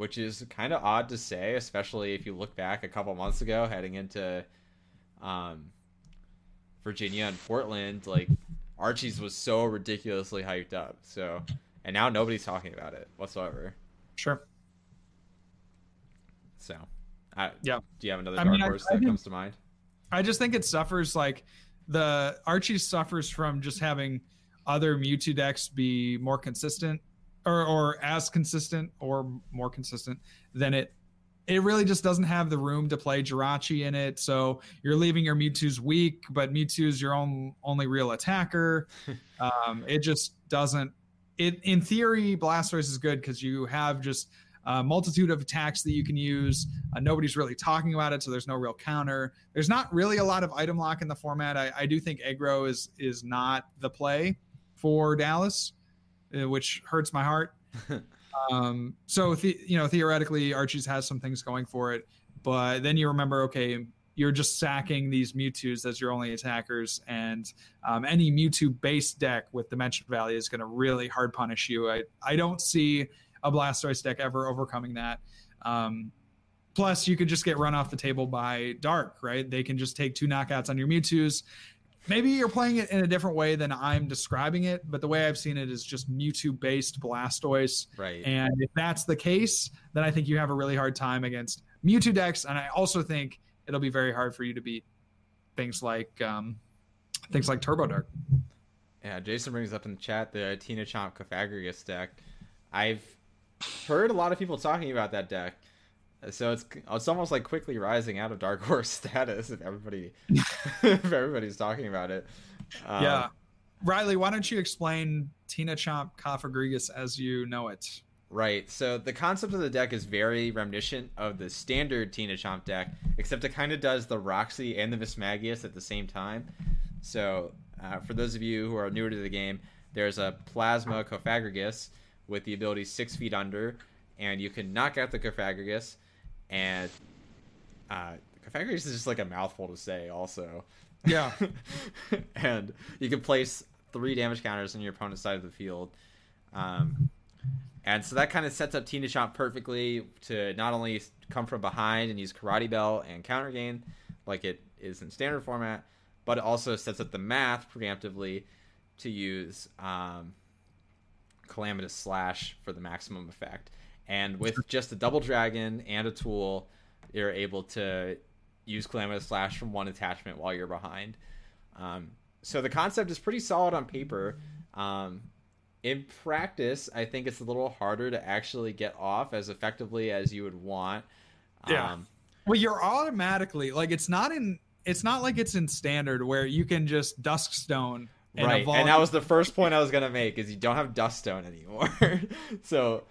which is kind of odd to say, especially if you look back a couple months ago, heading into um, Virginia and Portland. Like Archie's was so ridiculously hyped up. So, and now nobody's talking about it whatsoever. Sure. So, I, yeah. Do you have another I dark mean, horse I that think- comes to mind? I just think it suffers like the Archie suffers from just having other Mewtwo decks be more consistent or or as consistent or more consistent than it it really just doesn't have the room to play Jirachi in it. So you're leaving your Mewtwo's weak, but Mewtwo's your own only real attacker. um, it just doesn't. It in theory, Blastoise is good because you have just a multitude of attacks that you can use. Uh, nobody's really talking about it, so there's no real counter. There's not really a lot of item lock in the format. I, I do think aggro is is not the play for Dallas, which hurts my heart. um, so the, you know, theoretically, Archie's has some things going for it, but then you remember, okay, you're just sacking these Mewtwo's as your only attackers, and um, any Mewtwo-based deck with Dimension Valley is going to really hard punish you. I I don't see a Blastoise deck ever overcoming that. Um, plus, you could just get run off the table by Dark, right? They can just take two knockouts on your Mewtwo's. Maybe you're playing it in a different way than I'm describing it, but the way I've seen it is just Mewtwo based Blastoise. Right. And if that's the case, then I think you have a really hard time against Mewtwo decks. And I also think it'll be very hard for you to beat things like um, things like Turbo Dark. Yeah, Jason brings up in the chat the Tina Chomp Cofagrigus deck. I've heard a lot of people talking about that deck. So it's it's almost like quickly rising out of Dark Horse status if everybody if everybody's talking about it. Um, yeah. Riley, why don't you explain Tina Chomp Cofagrigus as you know it? Right. So the concept of the deck is very reminiscent of the standard Tina Chomp deck, except it kind of does the Roxy and the Vismagius at the same time. So uh, for those of you who are newer to the game, there's a Plasma Cofagrigus with the ability Six Feet Under, and you can knock out the Cofagrigus, and uh, Cofagrigus is just like a mouthful to say, also. Yeah. and you can place three damage counters on your opponent's side of the field. Um, and so that kind of sets up Tina Chomp perfectly to not only come from behind and use Karate Belt and counter gain like it is in standard format, but it also sets up the math preemptively to use um, Calamitous Slash for the maximum effect. And with just a double dragon and a tool, you're able to use Calamitous Slash from one attachment while you're behind. Um, so the concept is pretty solid on paper. Um, in practice, I think it's a little harder to actually get off as effectively as you would want. Yeah. Um, Well, you're automatically like it's not in it's not like it's in standard where you can just dusk stone And right, evolve- and that was the first point I was gonna make is you don't have Dusk Stone anymore, so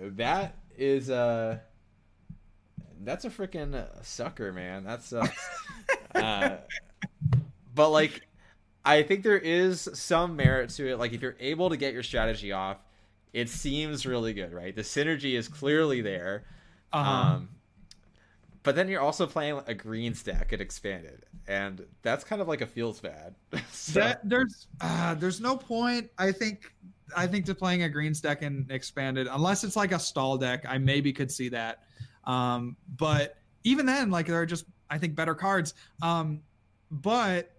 that is uh that's a freaking sucker, man. That sucks. uh, but like, I think there is some merit to it. Like, if you're able to get your strategy off, it seems really good, right? The synergy is clearly there. Uh-huh. Um, but then you're also playing a green stack at expanded, and that's kind of like a feels bad. so, that, there's uh, there's no point. I think I think to playing a green stack and expanded, unless it's like a stall deck, I maybe could see that. Um, but even then, like there are just I think better cards. Um, but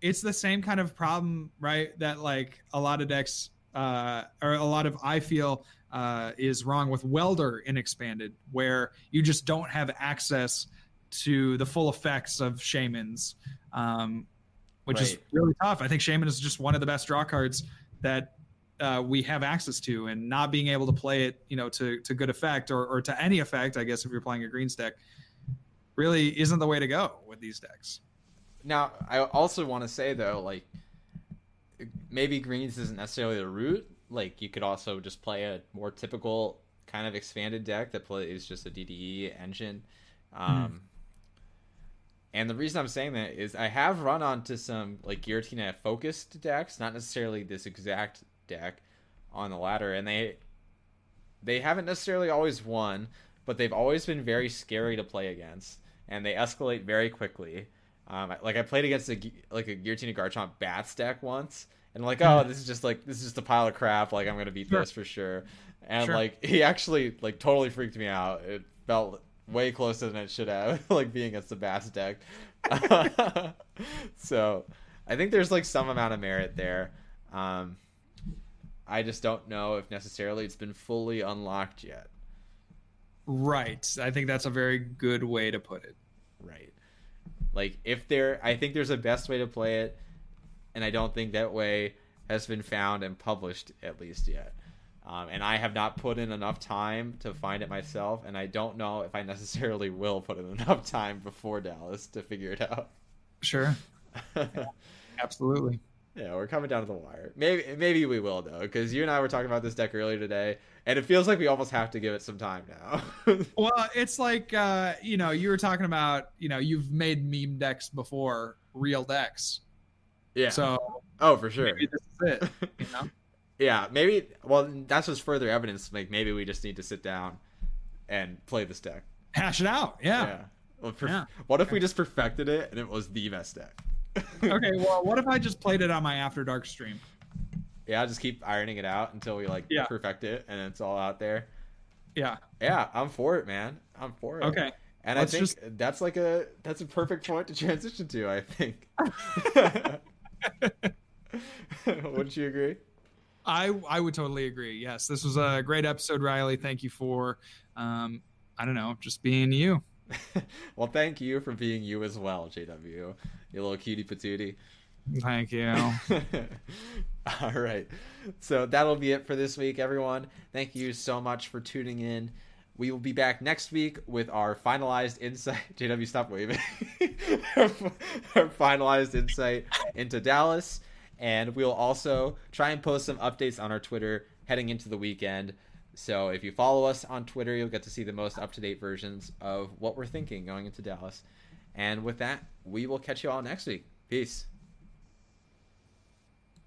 it's the same kind of problem, right? That like a lot of decks, uh, or a lot of I feel uh, is wrong with Welder in expanded, where you just don't have access to the full effects of Shaymins. Um, which is really tough. I think Shaymin is just one of the best draw cards that uh, we have access to, and not being able to play it, you know, to to good effect or, or to any effect, I guess if you're playing a green stack, really isn't the way to go with these decks. Now, I also want to say though, like maybe greens isn't necessarily the root. Like you could also just play a more typical kind of expanded deck that plays just a DDE engine. Um, And the reason I'm saying that is I have run onto some like Giratina focused decks, not necessarily this exact deck on the ladder, and they they haven't necessarily always won, but they've always been very scary to play against, and they escalate very quickly. Um, like I played against a like a Giratina Garchomp Bats deck once, and like, oh, this is just like this is just a pile of crap. Like I'm gonna beat Sure. this for sure. And Sure. like he actually like totally freaked me out. It felt way closer than it should have, like being against the Bats deck. so I think there's like some amount of merit there. Um, I just don't know if necessarily it's been fully unlocked yet. Right. I think that's a very good way to put it. Right. Like if there I think there's a best way to play it and I don't think that way has been found and published at least yet. Um, and I have not put in enough time to find it myself, and I don't know if I necessarily will put in enough time before Dallas to figure it out. Sure. Absolutely. Yeah, we're coming down to the wire. Maybe maybe we will though, because you and I were talking about this deck earlier today, and it feels like we almost have to give it some time now. Well, it's like uh, you know, you were talking about, you know, you've made meme decks before, real decks. yeah. So oh, for sure. maybe this is it. You know? Yeah, maybe. Well, that's just further evidence. Like maybe we just need to sit down and play this deck. Hash it out. Yeah. Well, perf- Yeah. What if we just perfected it and it was the best deck? Okay, well, what if I just played it on my After Dark stream? Yeah, i just keep ironing it out until we like Yeah. perfect it and it's all out there. Yeah. Yeah, I'm for it, man. I'm for it. Okay. And Let's I think just- that's like a that's a perfect point to transition to. I think. Wouldn't you agree? I I would totally agree. Yes, this was a great episode, Riley. Thank you for, um, I don't know, just being you. well, thank you for being you as well, JW. You little cutie patootie. Thank you. All right. So that'll be it for this week, everyone. Thank you so much for tuning in. We will be back next week with our finalized insight. JW, stop waving. our, our finalized insight into Dallas. And we'll also try and post some updates on our Twitter heading into the weekend. So if you follow us on Twitter, you'll get to see the most up to date versions of what we're thinking going into Dallas. And with that, we will catch you all next week. Peace.